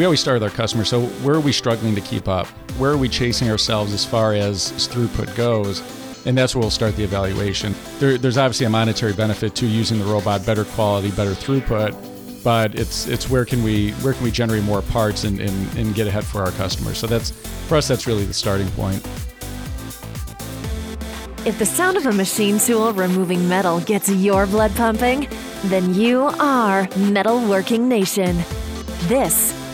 we always start with our customers. So where are we struggling to keep up? Where are we chasing ourselves as far as, throughput goes? And that's where we'll start the evaluation. There, there's obviously a monetary benefit to using the robot, better quality, better throughput, but it's it's where can we where can we generate more parts and, and, and get ahead for our customers. So that's for us that's really the starting point. If the sound of a machine tool removing metal gets your blood pumping, then you are Metalworking Nation. This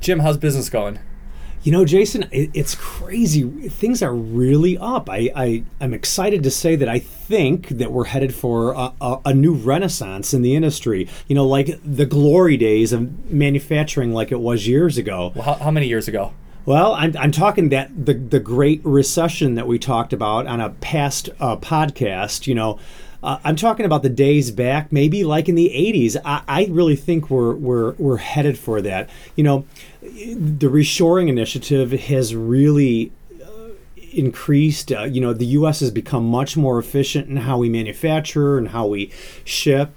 Jim, how's business going? You know, Jason, it, it's crazy. Things are really up. I, I, I'm excited to say that I think that we're headed for a, a, a new renaissance in the industry. You know, like the glory days of manufacturing, like it was years ago. Well, how, how many years ago? Well, I'm, I'm talking that the the Great Recession that we talked about on a past uh, podcast. You know, uh, I'm talking about the days back, maybe like in the 80s. I, I really think we're we're we're headed for that. You know, the reshoring initiative has really uh, increased. Uh, you know, the U.S. has become much more efficient in how we manufacture and how we ship.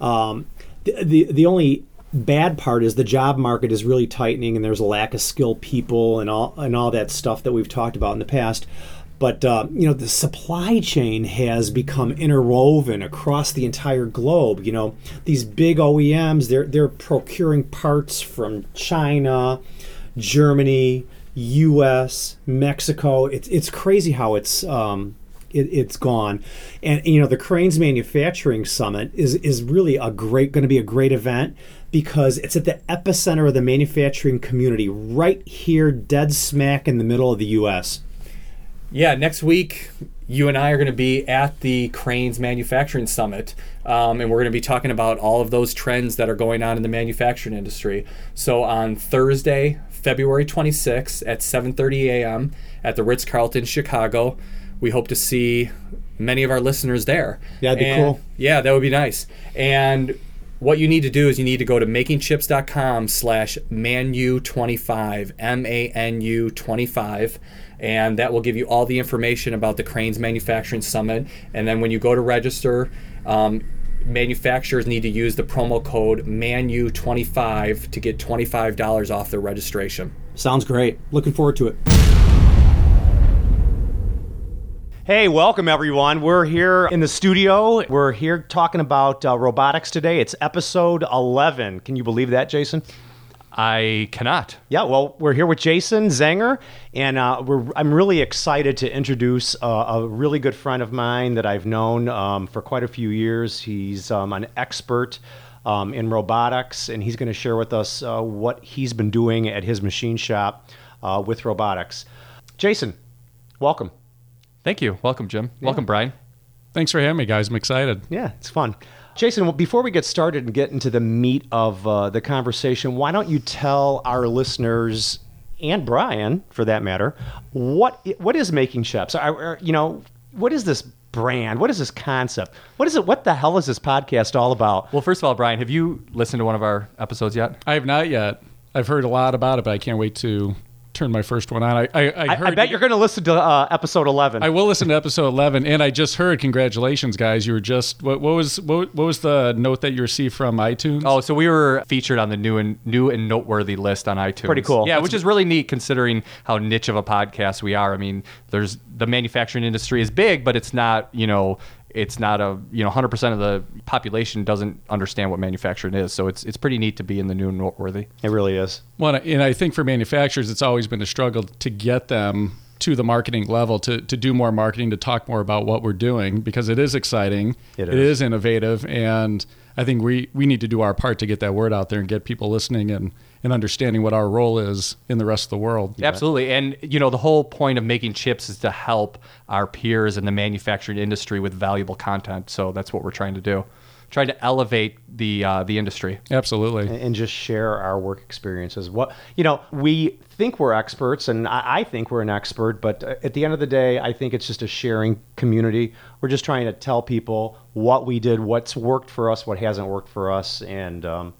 Um, the, the the only bad part is the job market is really tightening and there's a lack of skilled people and all and all that stuff that we've talked about in the past but uh, you know the supply chain has become interwoven across the entire globe you know these big OEMs they're they're procuring parts from China Germany US Mexico it's it's crazy how it's um, it, has gone. And you know, the Crain's Manufacturing Summit is is really a great going to be a great event because it's at the epicenter of the manufacturing community, right here, dead smack in the middle of the U.S. Yeah, next week you and I are going to be at the Crain's Manufacturing Summit, um, and we're going to be talking about all of those trends that are going on in the manufacturing industry. So on Thursday, February 26th at 7:30 a.m. at the Ritz Carlton, Chicago, we hope to see many of our listeners there. Yeah, that'd be and, cool. Yeah, that would be nice. And what you need to do is you need to go to makingchips.com slash manu25 m-a-n-u 25 and that will give you all the information about the Crain's manufacturing summit and then when you go to register um, manufacturers need to use the promo code manu25 to get $25 off their registration sounds great looking forward to it Hey, welcome everyone. We're here in the studio. We're here talking about uh, robotics today. It's episode 11. Can you believe that, Jason? I cannot. Yeah, well, we're here with Jason Zenger, and uh, I'm really excited to introduce uh, a really good friend of mine that I've known um, for quite a few years. He's um, an expert um, in robotics, and he's going to share with us uh, what he's been doing at his machine shop uh, with robotics. Jason, welcome. Thank you. Welcome, Jim. Yeah. Welcome, Brian. Thanks for having me, guys. I'm excited. Yeah, it's fun. Jason, before we get started and get into the meat of uh, the conversation, why don't you tell our listeners and Brian, for that matter, what what is making chips? you know, what is this brand? What is this concept? What is it? What the hell is this podcast all about? Well, first of all, Brian, have you listened to one of our episodes yet? I have not yet. I've heard a lot about it, but I can't wait to turn my first one on. I I, I, I, I bet you're going to listen to uh, episode 11. I will listen to episode 11, and I just heard congratulations, guys. You were just what, what was what, what was the note that you received from iTunes? Oh, so we were featured on the new and new and noteworthy list on iTunes. Pretty cool. Yeah, That's which is really neat considering how niche of a podcast we are. I mean, there's the manufacturing industry is big, but it's not you know it's not a you know 100% of the population doesn't understand what manufacturing is. So it's it's pretty neat to be in the new and noteworthy. It really is. Well and i think for manufacturers it's always been a struggle to get them to the marketing level to, to do more marketing to talk more about what we're doing because it is exciting. It is, it is innovative. And i think we we need to do our part to get that word out there and get people listening and and understanding what our role is in the rest of the world. Absolutely. And you know, the whole point of making chips is to help our peers in the manufacturing industry with valuable content. So that's what we're trying to do. trying to elevate the uh, the industry. Absolutely. and just share our work experiences. What you know, we think we're experts, and I, I think we're an expert, but uh, at the end of the day, I think it's just a sharing community. We're just trying to tell people what we did, what's worked for us, what hasn't worked for us, and um,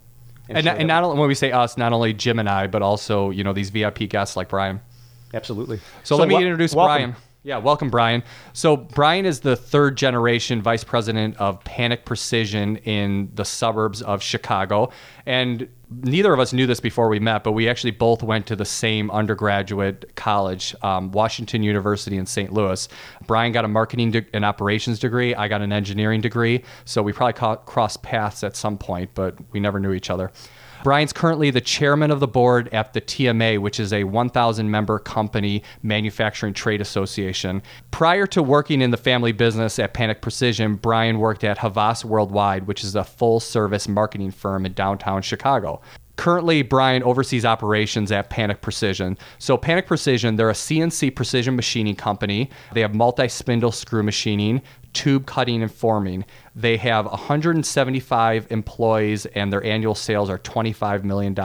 And, share and not only when we say us, not only Jim and I, but also you know these VIP guests like Brian. absolutely. So, let me wel- introduce welcome. Brian. Yeah, welcome, Brian. So, Brian is the third generation vice president of Panek Precision in the suburbs of Chicago. And neither of us knew this before we met, but we actually both went to the same undergraduate college, um, Washington University in St. Louis. Brian got a marketing de- and operations degree. I got an engineering degree. So, we probably ca- crossed paths at some point, but we never knew each other. Brian's currently the chairman of the board at the TMA, which is a 1,000 member company manufacturing trade association. Prior to working in the family business at Panek Precision, Brian worked at Havas Worldwide, which is a full service marketing firm in downtown Chicago. Currently, Brian oversees operations at Panek Precision. So, Panek Precision, they're a CNC precision machining company. They have multi spindle screw machining, tube cutting, and forming. They have 175 employees, and their annual sales are $25 million.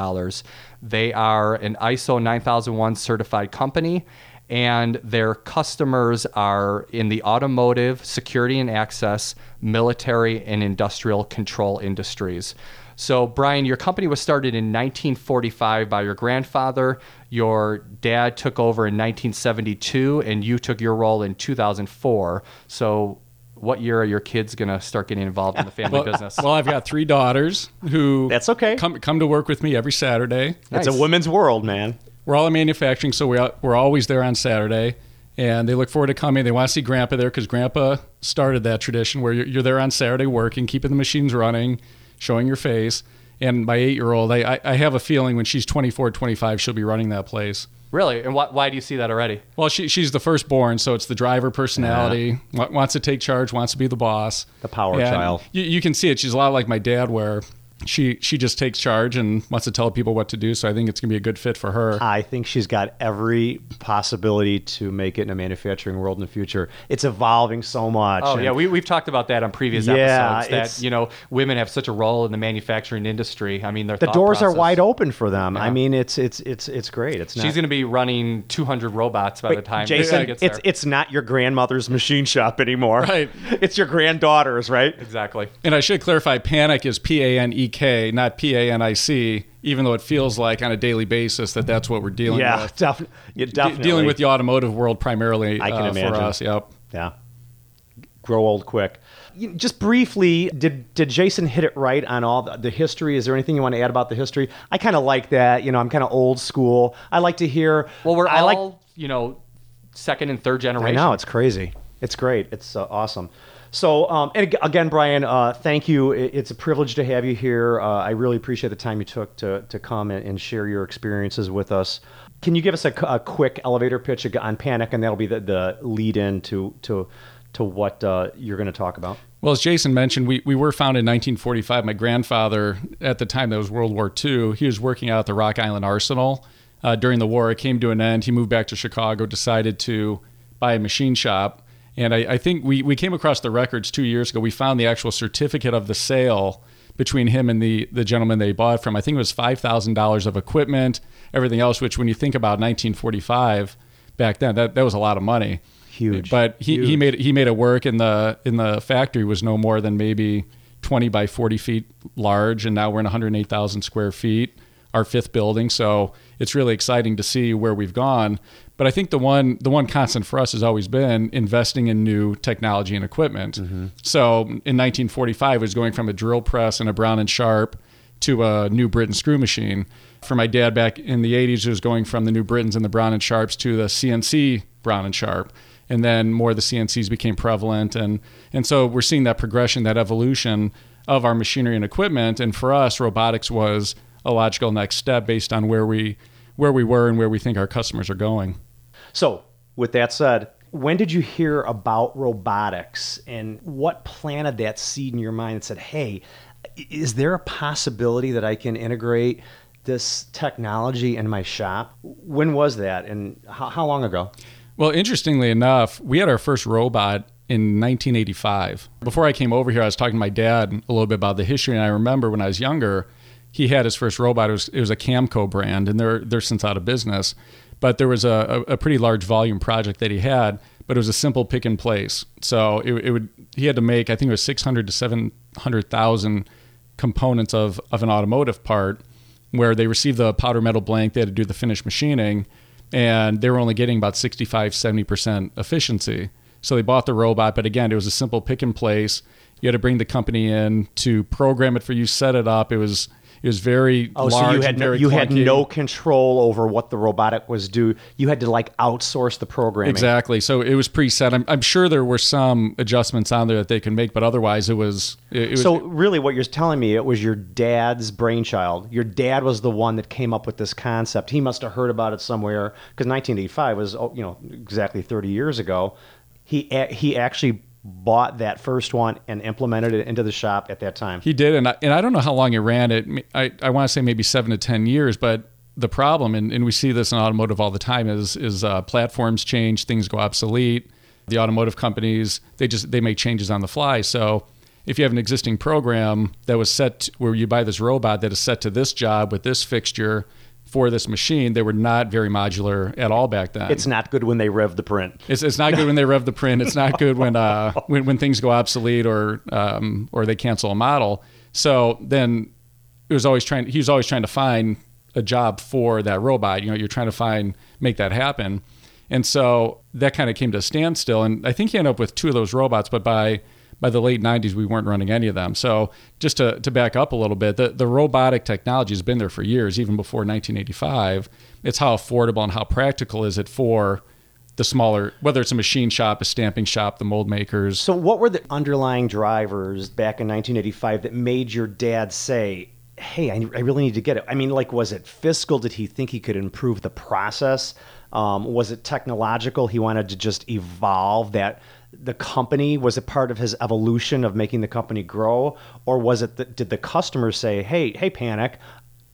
They are an ISO 9001 certified company, and their customers are in the automotive, security and access, military, and industrial control industries. So, Brian, your company was started in 1945 by your grandfather. Your dad took over in 1972, and you took your role in 2004. So, what year are your kids going to start getting involved in the family business? Well, I've got three daughters who That's okay. come come to work with me every Saturday. It's a women's world, man. We're all in manufacturing, so we're we're always there on Saturday, and they look forward to coming. They want to see Grandpa there because Grandpa started that tradition where you're, you're there on Saturday working, keeping the machines running, showing your face. And my eight year old, I, I have a feeling when she's 24, 25, she'll be running that place. really? And why, why do you see that already? Well, she, she's the firstborn, so it's the driver personality. wa- Wants to take charge, wants to be the boss. The power And child. You, you can see it. She's a lot like my dad, where she she just takes charge and wants to tell people what to do. So I think it's gonna be a good fit for her. I think she's got every possibility to make it in a manufacturing world in the future. It's evolving so much. Oh and- yeah, we we've talked about that on previous Yeah, episodes. it's- That you know, women have such a role in the manufacturing industry. I mean, their the thought doors are wide open for them. I mean, it's it's it's it's great. It's not. She's going to be running 200 robots by the time Jason, gets it's there. it's not your grandmother's machine shop anymore. Right. It's your granddaughter's, right? exactly. And I should clarify, Panek is P A N E K, not P A N I C. Even though it feels like on a daily basis that that's what we're dealing Yeah, with. defi- yeah, De- definitely. dealing with the automotive world primarily. I can uh, imagine. for us. Yep. Yeah. Grow old quick. Just briefly, did did Jason hit it right on all the, the history? Is there anything you want to add about the history? I kind of like that. You know, I'm kind of old school. I like to hear. Well, we're I all like. you know second and third generation. I generation. know it's crazy. It's great. It's uh, awesome. So, um, and again, Brian, uh, thank you. It's a privilege to have you here. Uh, I really appreciate the time you took to, to come and, share your experiences with us. Can you give us a quick elevator pitch on Panek, and that'll be the, the lead in to to to what uh, you're going to talk about? Well, as Jason mentioned, we, we were founded in 1945. My grandfather, at the time that was World War II, he was working out at the Rock Island Arsenal uh, during the war. It came to an end. He moved back to Chicago, decided to buy a machine shop. And I, I think we, we came across the records two years ago. We found the actual certificate of the sale between him and the, the gentleman they bought from. I think it was $5,000 of equipment, everything else, which when you think about 1945 back then, that, that was a lot of money. Huge. But he, he made he made it work in the in the factory was no more than maybe 20 by 40 feet large, and now we're in 108,000 square feet, our fifth building. So it's really exciting to see where we've gone. But I think the one the one constant for us has always been investing in new technology and equipment. Mm-hmm. So in 1945, it was going from a drill press and a Brown and Sharpe to a New Britain screw machine. For my dad back in the 80s, it was going from the New Britains and the Brown and Sharpes to the CNC Brown and Sharpe. And then more of the CNCs became prevalent. And, and so we're seeing that progression, that evolution of our machinery and equipment. And for us, robotics was a logical next step based on where we, where we were and where we think our customers are going. So, with that said, when did you hear about robotics and what planted that seed in your mind and said, hey, is there a possibility that I can integrate this technology in my shop? When was that and how, how long ago? Well, interestingly enough, we had our first robot in 1985. Before I came over here, I was talking to my dad a little bit about the history, and I remember when I was younger, he had his first robot. It was, it was a Camco brand, and they're they're since out of business. But there was a, a, pretty large volume project that he had, but it was a simple pick and place. So it, it would he had to make I think it was 600 to 700 thousand components of of an automotive part, where they received the powder metal blank, they had to do the finished machining, and they were only getting about 65 70 percent efficiency. So they bought the robot, but again, it was a simple pick and place. You had to bring the company in to program it for you, set it up. It was it was very Oh, large so you had no, you had no control over what the robotic was do. You had to like outsource the programming. Exactly. So it was preset. I'm, I'm sure there were some adjustments on there that they could make, but otherwise it was. It, it was So really, what you're telling me, it was your dad's brainchild. Your dad was the one that came up with this concept. He must have heard about it somewhere because 1985 was, oh, you know, exactly 30 years ago. He he actually bought that first one and implemented it into the shop at that time. he did, and I, and I don't know how long it ran. It I, I want to say maybe seven to ten years, but the problem, and, and we see this in automotive all the time, is is uh, platforms change, things go obsolete. The automotive companies they just they make changes on the fly. So if you have an existing program that was set where you buy this robot that is set to this job with this fixture for this machine, they were not very modular at all back then. It's not good when they rev the print. It's, it's not good when they rev the print. It's not good when uh, when, when things go obsolete or um, or they cancel a model. So then it was always trying. He was always trying to find a job for that robot. You know, you're trying to find make that happen. And so that kind of came to a standstill. And I think he ended up with two of those robots, but by by the late 90s, we weren't running any of them. So just to, to back up a little bit, the, the robotic technology has been there for years, even before 1985. It's how affordable and how practical is it for the smaller, whether it's a machine shop, a stamping shop, the mold makers. So, what were the underlying drivers back in 1985 that made your dad say, "Hey, I, I really need to get it"? I mean, like, was it fiscal? Did he think he could improve the process? Um, was it technological? He wanted to just evolve that the company. Was it part of his evolution of making the company grow, or was it? that did the customers say, "Hey, hey, Panek"?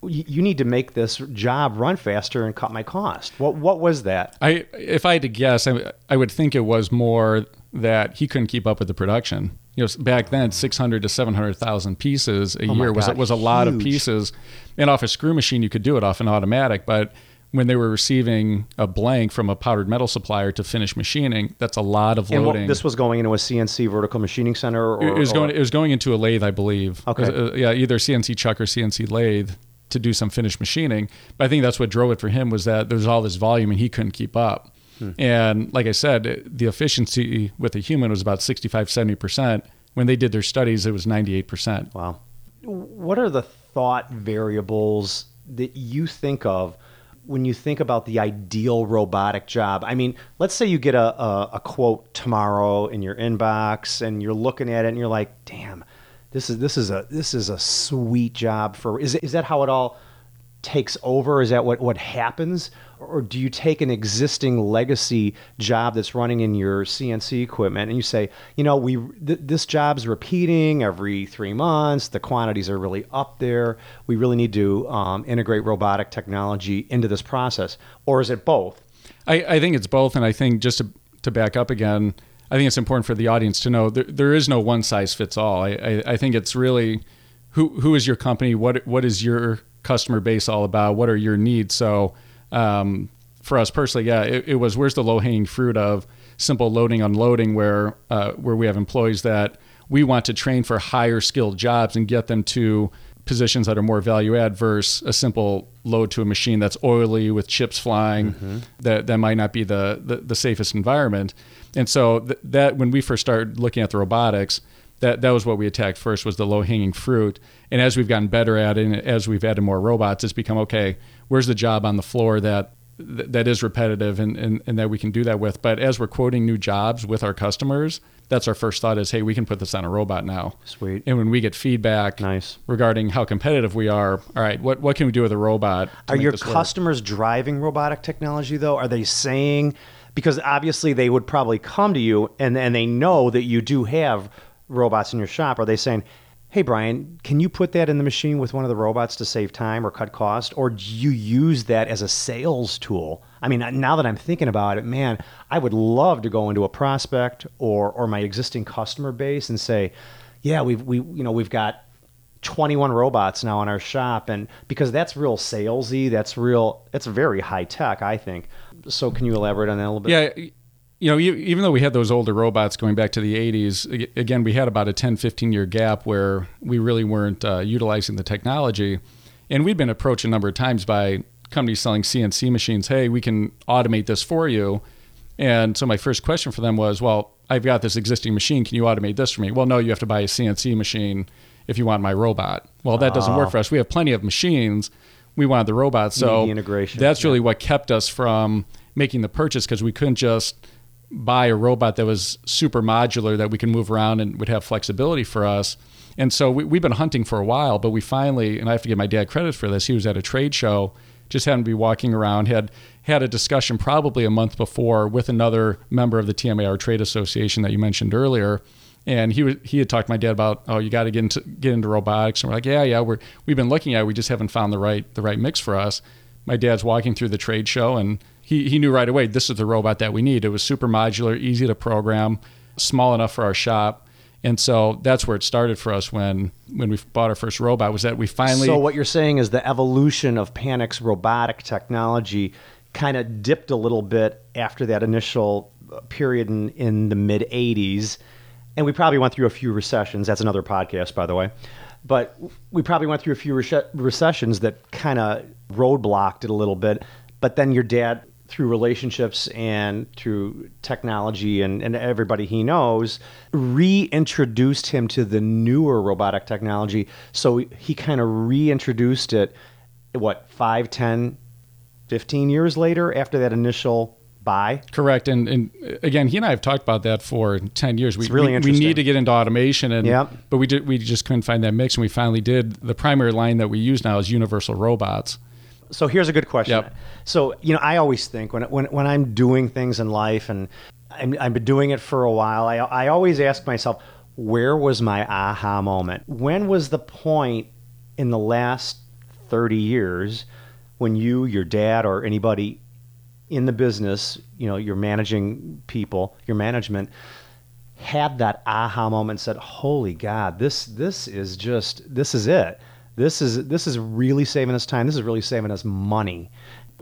You need to make this job run faster and cut my cost. What what was that? I, if I had to guess, I, I would think it was more that he couldn't keep up with the production. You know, back then, six hundred to seven hundred thousand pieces a Oh year was God, was a lot of pieces. And off a screw machine, you could do it off an automatic, but when they were receiving a blank from a powdered metal supplier to finish machining, that's a lot of And loading. what, this was going into a CNC vertical machining center, or it was or- going. It was going into a lathe, I believe. Okay. Uh, yeah, either CNC chuck or CNC lathe to do some finished machining. But I think that's what drove it for him was that there's all this volume and he couldn't keep up. Hmm. And like I said, the efficiency with a human was about 65, 70 percent. When they did their studies, it was 98 percent. Wow. What are the thought variables that you think of when you think about the ideal robotic job? I mean, let's say you get a, a, a quote tomorrow in your inbox and you're looking at it and you're like, damn, this is this is a this is a sweet job for is is that how it all takes over? Is that what, what happens? Or do you take an existing legacy job that's running in your CNC equipment and you say, you know, we th- this job's repeating every three months. The quantities are really up there. We really need to um, integrate robotic technology into this process. Or is it both? I, I think it's both, and I think just to, to back up again, I think it's important for the audience to know there, there is no one size fits all. I, I, I think it's really who who is your company, what what is your customer base all about, what are your needs. So um, for us personally, yeah, it, it was where's the low hanging fruit of simple loading unloading where uh, where we have employees that we want to train for higher skilled jobs and get them to positions that are more value add versus a simple load to a machine that's oily with chips flying that that might not be the the, the safest environment and so th- that when we first started looking at the robotics that that was what we attacked first was the low hanging fruit and as we've gotten better at it and as we've added more robots it's become okay where's the job on the floor that that is repetitive and, and, and that we can do that with but as we're quoting new jobs with our customers that's our first thought is hey we can put this on a robot now Sweet. and when we get feedback Nice. regarding how competitive we are, all right, what, what can we do with a robot? Are your this work? customers driving robotic technology though? Are they saying because obviously they would probably come to you and and they know that you do have robots in your shop. Are they saying, "Hey Brian, can you put that in the machine with one of the robots to save time or cut cost?" Or do you use that as a sales tool? I mean, now that I'm thinking about it, man, I would love to go into a prospect or or my existing customer base and say, yeah, we've we you know we've got 21 robots now in our shop and because that's real salesy that's real it's very high tech i think so can you elaborate on that a little bit Yeah, you know, even though we had those older robots going back to the 80s, again, we had about a 10, 15 year gap where we really weren't uh, utilizing the technology. And we'd been approached a number of times by companies selling CNC machines. Hey, we can automate this for you. And so my first question for them was, well, I've got this existing machine. Can you automate this for me? Well, no, you have to buy a CNC machine if you want my robot. Well, that doesn't work for us. We have plenty of machines. We wanted the robot. So the integration, that's really what kept us from making the purchase because we couldn't just buy a robot that was super modular that we can move around and would have flexibility for us. And so we, we've been hunting for a while, but we finally, and I have to give my dad credit for this. He was at a trade show, just happened to be walking around, had had a discussion probably a month before with another member of the TMAR Trade Association that you mentioned earlier. And he was, he had talked to my dad about, oh, you got to get into get into robotics. And we're like, yeah, yeah, we're we've been looking at, it. we just haven't found the right the right mix for us. My dad's walking through the trade show, and he he knew right away this is the robot that we need. It was super modular, easy to program, small enough for our shop. And so that's where it started for us when when we bought our first robot was that we finally So what you're saying is the evolution of Panek's robotic technology kind of dipped a little bit after that initial uh, period in, in the mid 80s. And we probably went through a few recessions. That's another podcast, by the way. But we probably went through a few rece- recessions that kind of roadblocked it a little bit. But then your dad, through relationships and through technology and, and everybody he knows, reintroduced him to the newer robotic technology. So he kind of reintroduced it, what, 5, 10, 15 years later after that initial buy? Correct, and and again, he and I have talked about that for ten years. We It's really we, we need to get into automation, and Yep. but we did we just couldn't find that mix, and we finally did. The primary line that we use now is Universal Robots. So here's a good question. Yep. So you know, I always think when when when I'm doing things in life, and I'm, I've been doing it for a while, I I always ask myself, where was my aha moment? When was the point in the last thirty years when you, your dad, or anybody in the business, you know, you're managing people, your management, had that aha moment said, "Holy God, this this is just this is it. This is this is really saving us time. This is really saving us money."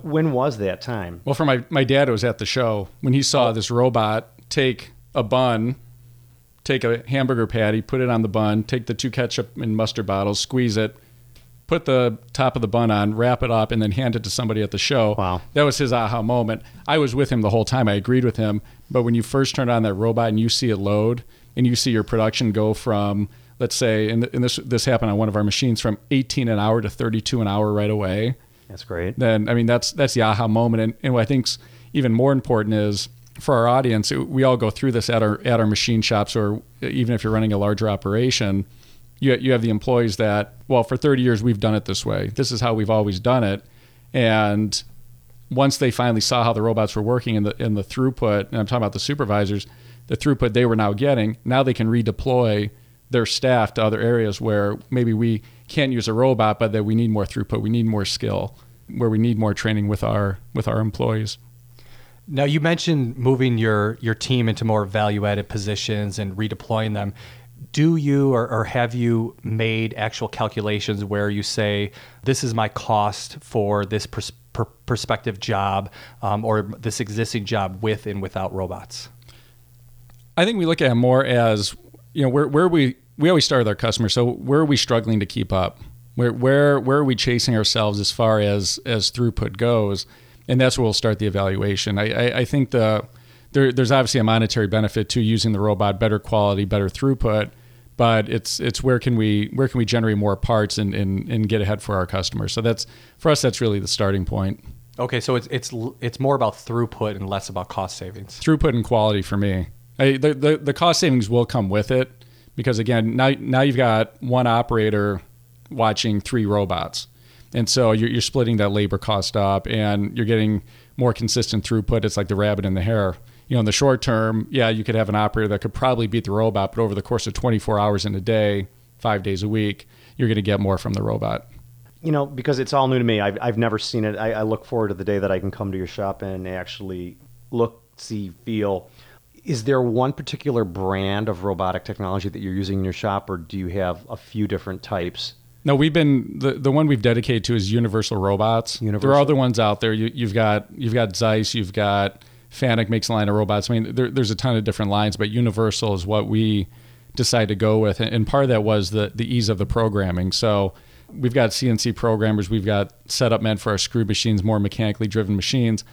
When was that time? Well, for my my dad, was at the show when he saw oh. this robot take a bun, take a hamburger patty, put it on the bun, take the two ketchup and mustard bottles, squeeze it, put the top of the bun on, wrap it up, and then hand it to somebody at the show. Wow. That was his aha moment. I was with him the whole time. I agreed with him. But when you first turn on that robot and you see it load and you see your production go from, let's say, and, and this this happened on one of our machines from 18 an hour to 32 an hour right away That's great. then I mean that's that's the aha moment. And, and what I think's even more important is for our audience, we all go through this at our at our machine shops, or even if you're running a larger operation, you you have the employees that well for 30 years we've done it this way. This is how we've always done it, and once they finally saw how the robots were working and the and the throughput, and I'm talking about the supervisors, the throughput they were now getting, now they can redeploy their staff to other areas where maybe we can't use a robot, but that we need more throughput, we need more skill, where we need more training with our with our employees. Now you mentioned moving your your team into more value added positions and redeploying them. Do you or, or have you made actual calculations where you say this is my cost for this pers- per- prospective job um, or this existing job with and without robots? I think we look at it more as you know where where we we always start with our customers. So where are we struggling to keep up? Where where where are we chasing ourselves as far as as throughput goes? And that's where we'll start the evaluation. I I, I think the there, there's obviously a monetary benefit to using the robot, better quality, better throughput. But it's it's where can we where can we generate more parts and, and, and get ahead for our customers. So that's for us that's really the starting point. Okay, so it's it's it's more about throughput and less about cost savings. throughput and quality for me. I, the, the the cost savings will come with it because again now now you've got one operator watching three robots, and so you're, you're splitting that labor cost up and you're getting more consistent throughput. It's like the rabbit and the hare. You know, in the short term, yeah, you could have an operator that could probably beat the robot, but over the course of 24 hours in a day, five days a week, you're going to get more from the robot. you know, because it's all new to me. I've, I've never seen it. I, I look forward to the day that I can come to your shop and actually look, see, feel. Is there one particular brand of robotic technology that you're using in your shop, or do you have a few different types? No, we've been the, the one we've dedicated to is Universal Robots. Universal. There are other ones out there. You, you've got you've got Zeiss, you've got Fanuc makes a line of robots. I mean, there, there's a ton of different lines, but Universal is what we decided to go with, and, part of that was the the ease of the programming. So we've got CNC programmers, we've got setup meant for our screw machines, more mechanically driven machines.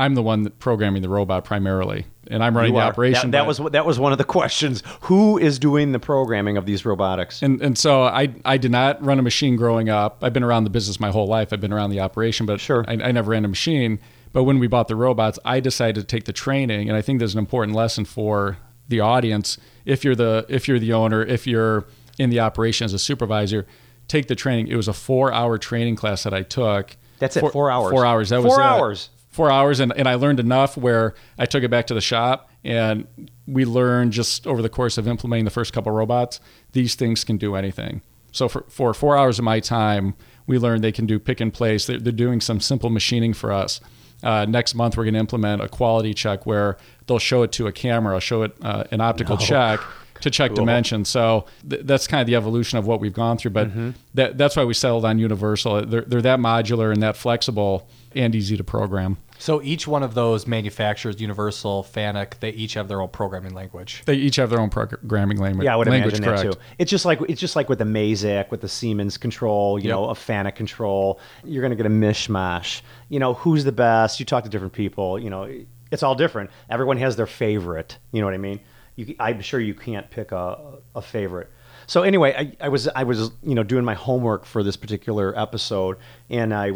I'm the one that programming the robot primarily, and I'm running the operation. That, that was that was one of the questions. Who is doing the programming of these robotics? And and so I I did not run a machine growing up. I've been around the business my whole life. I've been around the operation, but Sure. I, I never ran a machine. But when we bought the robots, I decided to take the training, and I think there's an important lesson for the audience. If you're the if you're the owner, if you're in the operation as a supervisor, take the training. It was a four hour training class that I took. That's it, four hours. Four hours. That was Four it. hours. Four hours, and, and I learned enough where I took it back to the shop, and we learned just over the course of implementing the first couple robots, these things can do anything. So for, for four hours of my time, we learned they can do pick and place. They're, they're doing some simple machining for us. Uh, next month, we're going to implement a quality check where they'll show it to a camera, show it uh, an optical check to check dimensions. So th- that's kind of the evolution of what we've gone through. But mm-hmm. that, that's why we settled on Universal. They're, they're that modular and that flexible and easy to program. So each one of those manufacturers, Universal, Fanuc, they each have their own programming language. They each have their own programming language. Yeah, I would language, imagine that too. It's just like it's just like with the Mazak, with the Siemens control, you Yep. know, a Fanuc control. You're going to get a mishmash. You know, who's the best? You talk to different people. You know, it's all different. Everyone has their favorite. You know what I mean? You, I'm sure you can't pick a, a favorite. So anyway, I, I was I was you know doing my homework for this particular episode, and I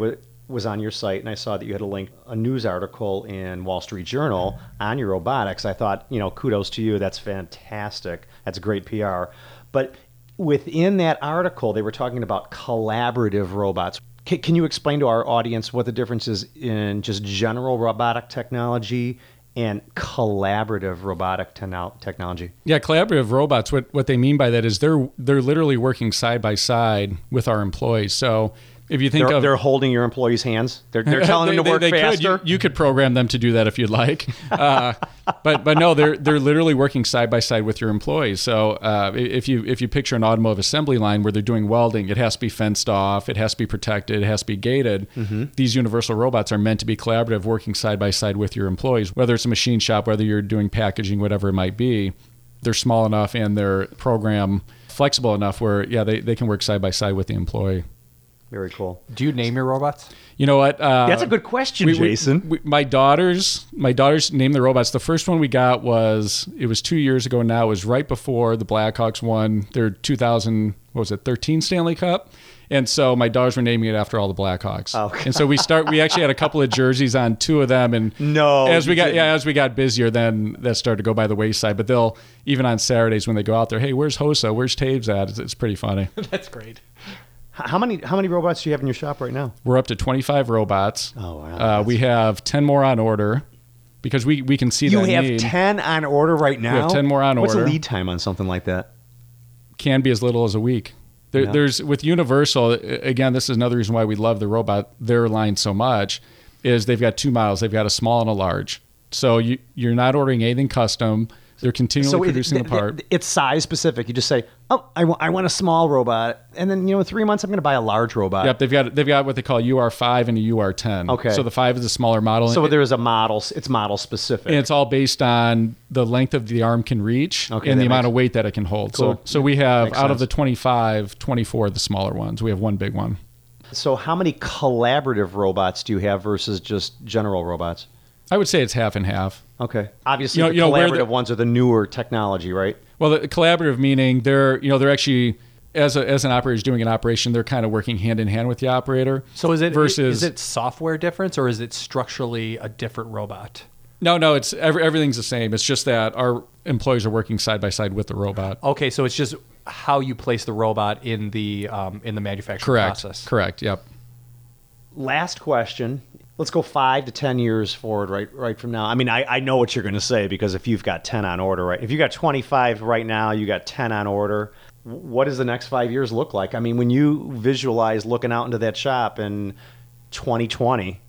was on your site and I saw that you had a link a news article in Wall Street Journal on your robotics. I thought you know kudos to you. That's fantastic. That's great PR. But within that article, they were talking about collaborative robots. Can, can you explain to our audience what the difference is in just general robotic technology and collaborative robotic technology? Yeah, collaborative robots. What what they mean by that is they're they're literally working side by side with our employees. So if you think They're, of they're holding your employees' hands. They're, they're telling them to They- work they could. faster. You, you could program them to do that if you'd like, uh, but but no, they're they're literally working side by side with your employees. So uh, if you if you picture an automotive assembly line where they're doing welding, it has to be fenced off, it has to be protected, it has to be gated. Mm-hmm. These universal robots are meant to be collaborative, working side by side with your employees. Whether it's a machine shop, whether you're doing packaging, whatever it might be, they're small enough and they're program flexible enough where yeah they, they can work side by side with the employee. Very cool. Do you name your robots? You know what? Uh, That's a good question, we- we- Jason. we- my daughters, my daughters named the robots. The first one we got was it was two years ago now. It was right before the Blackhawks won their 2000 what was it 13 Stanley Cup, and so my daughters were naming it after all the Blackhawks. Oh, and so we start. We actually had a couple of jerseys on two of them, and No, as we got didn't. yeah as we got busier, then that started to go by the wayside. But they'll even on Saturdays when they go out there, hey, where's Hossa? Where's Toews at? It's, it's pretty funny. That's great. How many how many robots do you have in your shop right now? We're up to 25 robots. Oh, wow. Uh, we have 10 more on order because we, we can see You that have need. ten on order right now. We have 10 more on What's order. What's the lead time on something like that? can be as little as a week. There, Yeah. There's with Universal again. This is another reason why we love the robot their line so much. Is they've got two models. They've got a small and a large. So you you're not ordering anything custom. They're continually it- producing th- the part. it's size specific. You just say, "Oh, I want, a small robot," and then you know, in three months, I'm going to buy a large robot. Yep, they've got they've got what they call UR5 and a UR10. Okay. So the five is a smaller model. So there is a model. It's model specific. and it's all based on the length of the arm can reach Okay, and the amount of weight that it can hold. Cool. So so we have out of the 25, 24 are the smaller ones. We have one big one. so how many collaborative robots do you have versus just general robots? I would say it's half and half. Okay. Obviously, You know- the you know, collaborative the- ones are the newer technology, right? Well, the collaborative meaning they're you know they're actually as a, as an operator is doing an operation, they're kind of working hand in hand with the operator. So is it versus is it software difference or is it structurally a different robot? no no it's every, everything's the same. It's just that our employees are working side by side with the robot. Okay, so it's just how you place the robot in the um, in the manufacturing Correct. process. Correct. Yep. Last question. Let's go five to ten years forward, right? Right from now. I mean, I, I know what you're going to say because if you've got ten on order, right? If you got 25 right now, you got 10 on order. what does the next five years look like? I mean, when you visualize looking out into that shop in 2020,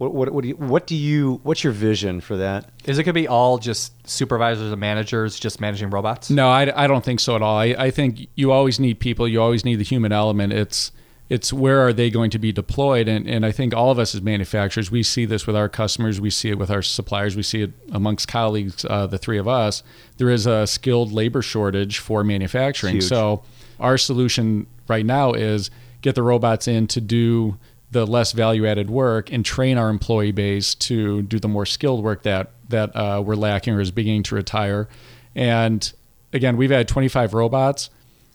what what what do you, what do you what's your vision for that? Is it going to be all just supervisors and managers just managing robots? No, I, I don't think so at all. I, I think you always need people. You always need the human element. It's it's where are they going to be deployed? And, and I think all of us as manufacturers, we see this with our customers, we see it with our suppliers, we see it amongst colleagues, uh, the three of us. There is a skilled labor shortage for manufacturing. Huge. So our solution right now is get the robots in to do the less value added work and train our employee base to do the more skilled work that that uh, we're lacking or is beginning to retire. And again, we've had 25 robots.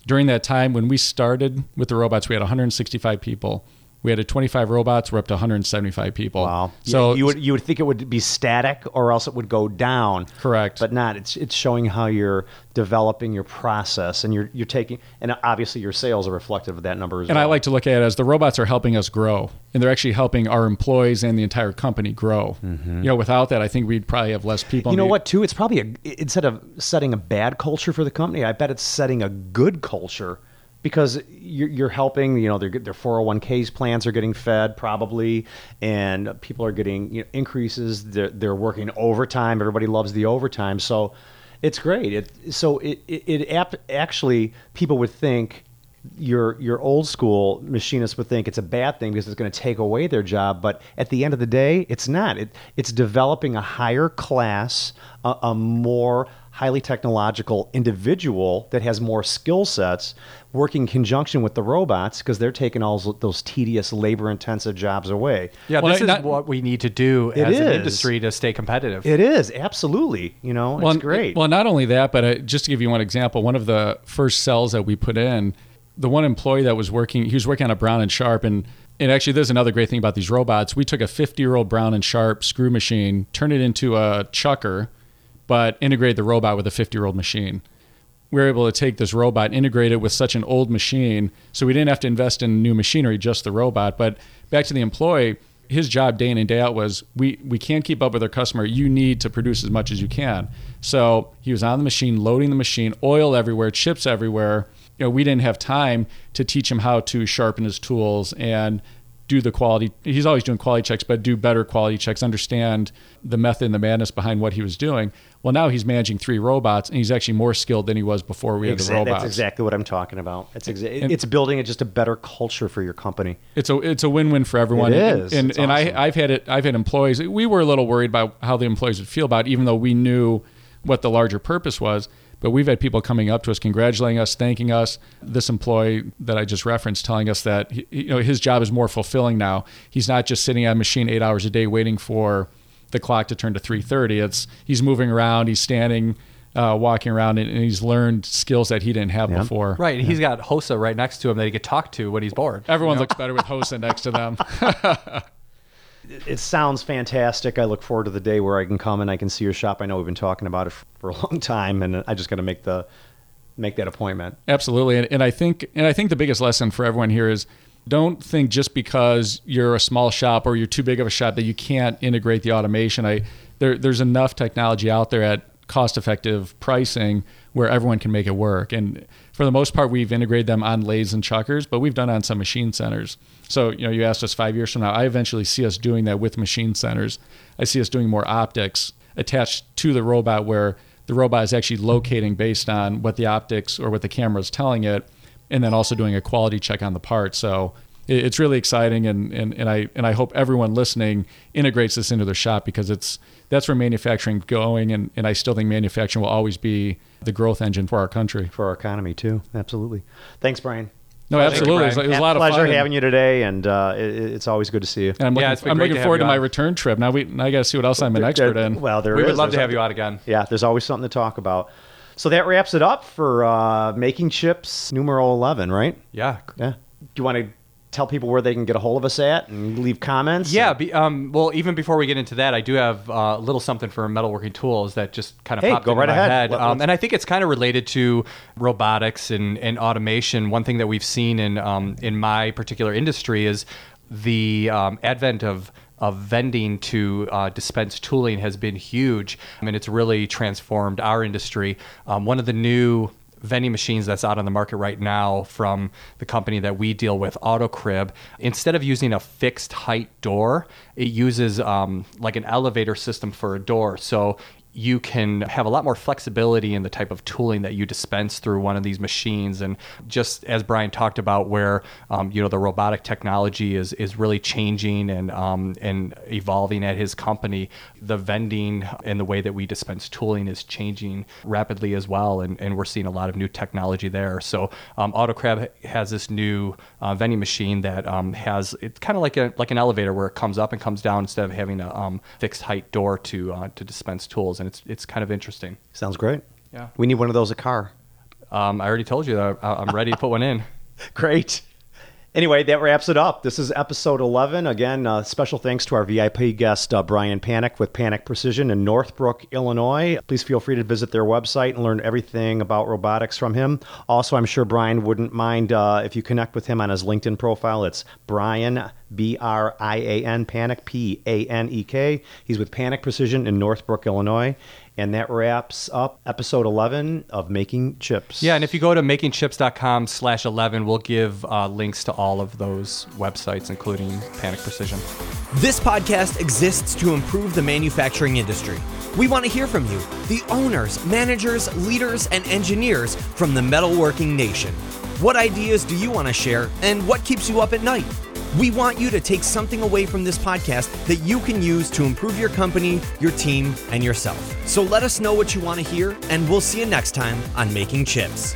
During that time, when we started with the robots, we had 165 people. We had a 25 robots. We're up to 175 people. Wow. So you, you would you would think it would be static, or else it would go down. Correct. But not. It's it's showing how you're developing your process, and you're you're taking, and obviously your sales are reflective of that number as And well. I like to look at it as the robots are helping us grow, and they're actually helping our employees and the entire company grow. You know, without that, I think we'd probably have less people. Mm-hmm. You know Maybe- what? Too, it's probably a instead of setting a bad culture for the company, I bet it's setting a good culture because you're, you're helping. You know, their their 401ks plans are getting fed probably, and people are getting you know, increases. They're they're working overtime. Everybody loves the overtime, so it's great. It so it it, it actually people would think your your old school machinists would think it's a bad thing because it's going to take away their job but at the end of the day it's not it, it's developing a higher class a, a more highly technological individual that has more skill sets working in conjunction with the robots because they're taking all those, those tedious labor intensive jobs away Yeah, Well, this is not- what we need to do It as an industry to stay competitive. it is absolutely you know well, it's great Well, not only that, but uh, just to give you one example, one of the first cells that we put in, the one employee that was working, he was working on a Brown and Sharpe, and and actually, there's another great thing about these robots. We took a 50 year old Brown and Sharpe screw machine, turned it into a chucker, but integrated the robot with a 50 year old machine. We were able to take this robot, integrate it with such an old machine, so we didn't have to invest in new machinery, just the robot. But back to the employee, his job day in and day out was we we can't keep up with our customer. You need to produce as much as you can. So he was on the machine, loading the machine, oil everywhere, chips everywhere. You know, we didn't have time to teach him how to sharpen his tools and do the quality. He's always doing quality checks, but do better quality checks. Understand the method and the madness behind what he was doing. Well, now he's managing three robots, and he's actually more skilled than he was before we had the robots. that's exactly what I'm talking about. It's exa- it's building just a better culture for your company. it's a it's a win win for everyone. It And- and It's and awesome. I I've had it I've had employees. We were a little worried about how the employees would feel about, it, even though we knew what the larger purpose was. But we've had people coming up to us, congratulating us, thanking us. This employee that I just referenced, telling us that he- you know his job is more fulfilling now. He's not just sitting at a machine eight hours a day waiting for the clock to turn to 3:30. It's he's moving around, he's standing, uh, walking around, and, and he's learned skills that he didn't have Yeah. before. Right, and he's got Hossa right next to him that he could talk to when he's bored. Everyone looks better with Hossa next to them. it sounds fantastic. I look forward to the day where I can come and I can see your shop. I know we've been talking about it for a long time, and I just got to make the make that appointment. Absolutely, and, and I think and I think the biggest lesson for everyone here is don't think just because you're a small shop or you're too big of a shop that you can't integrate the automation. I there there's enough technology out there at cost-effective pricing where everyone can make it work. And for the most part, we've integrated them on lathes and chuckers, but we've done on some machine centers. So you know, you asked us five years from now. I eventually see us doing that with machine centers. I see us doing more optics attached to the robot where the robot is actually locating based on what the optics or what the camera is telling it, and then also doing a quality check on the part. So it's really exciting, and, and, and I and I hope everyone listening integrates this into their shop because it's that's where manufacturing going, and, and I still think manufacturing will always be the growth engine for our country. for our economy too. Absolutely. Thanks, Brian. No, absolutely, it was, it was a lot of pleasure fun. having you today, and uh, it, it's always good to see you. And I'm looking, Yeah, it's been I'm looking to forward you to my on. return trip. Now we now I got to see what else I'm an expert in. Well, there we would is. love to have you on again. Yeah, there's always something to talk about. So that wraps it up for uh, making chips numero eleven, right? Yeah. Yeah. Do you want to tell people where they can get a hold of us at and leave comments? Yeah, be, um, well, even before we get into that, I do have uh, a little something for metalworking tools that just kind of Hey, popped go into right my ahead. head. Let- Um, and I think it's kind of related to robotics and, and automation. One thing that we've seen in um, in my particular industry is the um, advent of of vending to uh, dispense tooling has been huge, I and it's really transformed our industry. Um, one of the new vending machines that's out on the market right now from the company that we deal with, AutoCrib, instead of using a fixed height door, it uses um, like an elevator system for a door. So you can have a lot more flexibility in the type of tooling that you dispense through one of these machines. And just as Brian talked about, where um, you know the robotic technology is is really changing and um, and evolving at his company, the vending and the way that we dispense tooling is changing rapidly as well. And, and we're seeing a lot of new technology there. So um, AutoCrib has this new uh, vending machine that um, has it's kind of like a like an elevator where it comes up and comes down instead of having a um, fixed height door to uh, to dispense tools it's it's kind of interesting. Sounds great. Yeah. We need one of those a car. Um, I already told you that I- I'm ready to put one in. Great. Anyway, that wraps it up. This is episode 11. Again, uh, special thanks to our VIP guest, uh, Brian Panek with Panek Precision in Northbrook, Illinois. Please feel free to visit their website and learn everything about robotics from him. Also, I'm sure Brian wouldn't mind uh, if you connect with him on his LinkedIn profile. It's Brian, B R I A N, Panek, P A N E K. He's with Panek Precision in Northbrook, Illinois. And that wraps up episode 11 of Making Chips. Yeah, and if you go to makingchips.com slash 11, we'll give uh, links to all of those websites, including Panek Precision. This podcast exists to improve the manufacturing industry. We want to hear from you, the owners, managers, leaders, and engineers from the metalworking nation. What ideas do you want to share, and what keeps you up at night? We want you to take something away from this podcast that you can use to improve your company, your team, and yourself. So let us know what you want to hear, and we'll see you next time on Making Chips.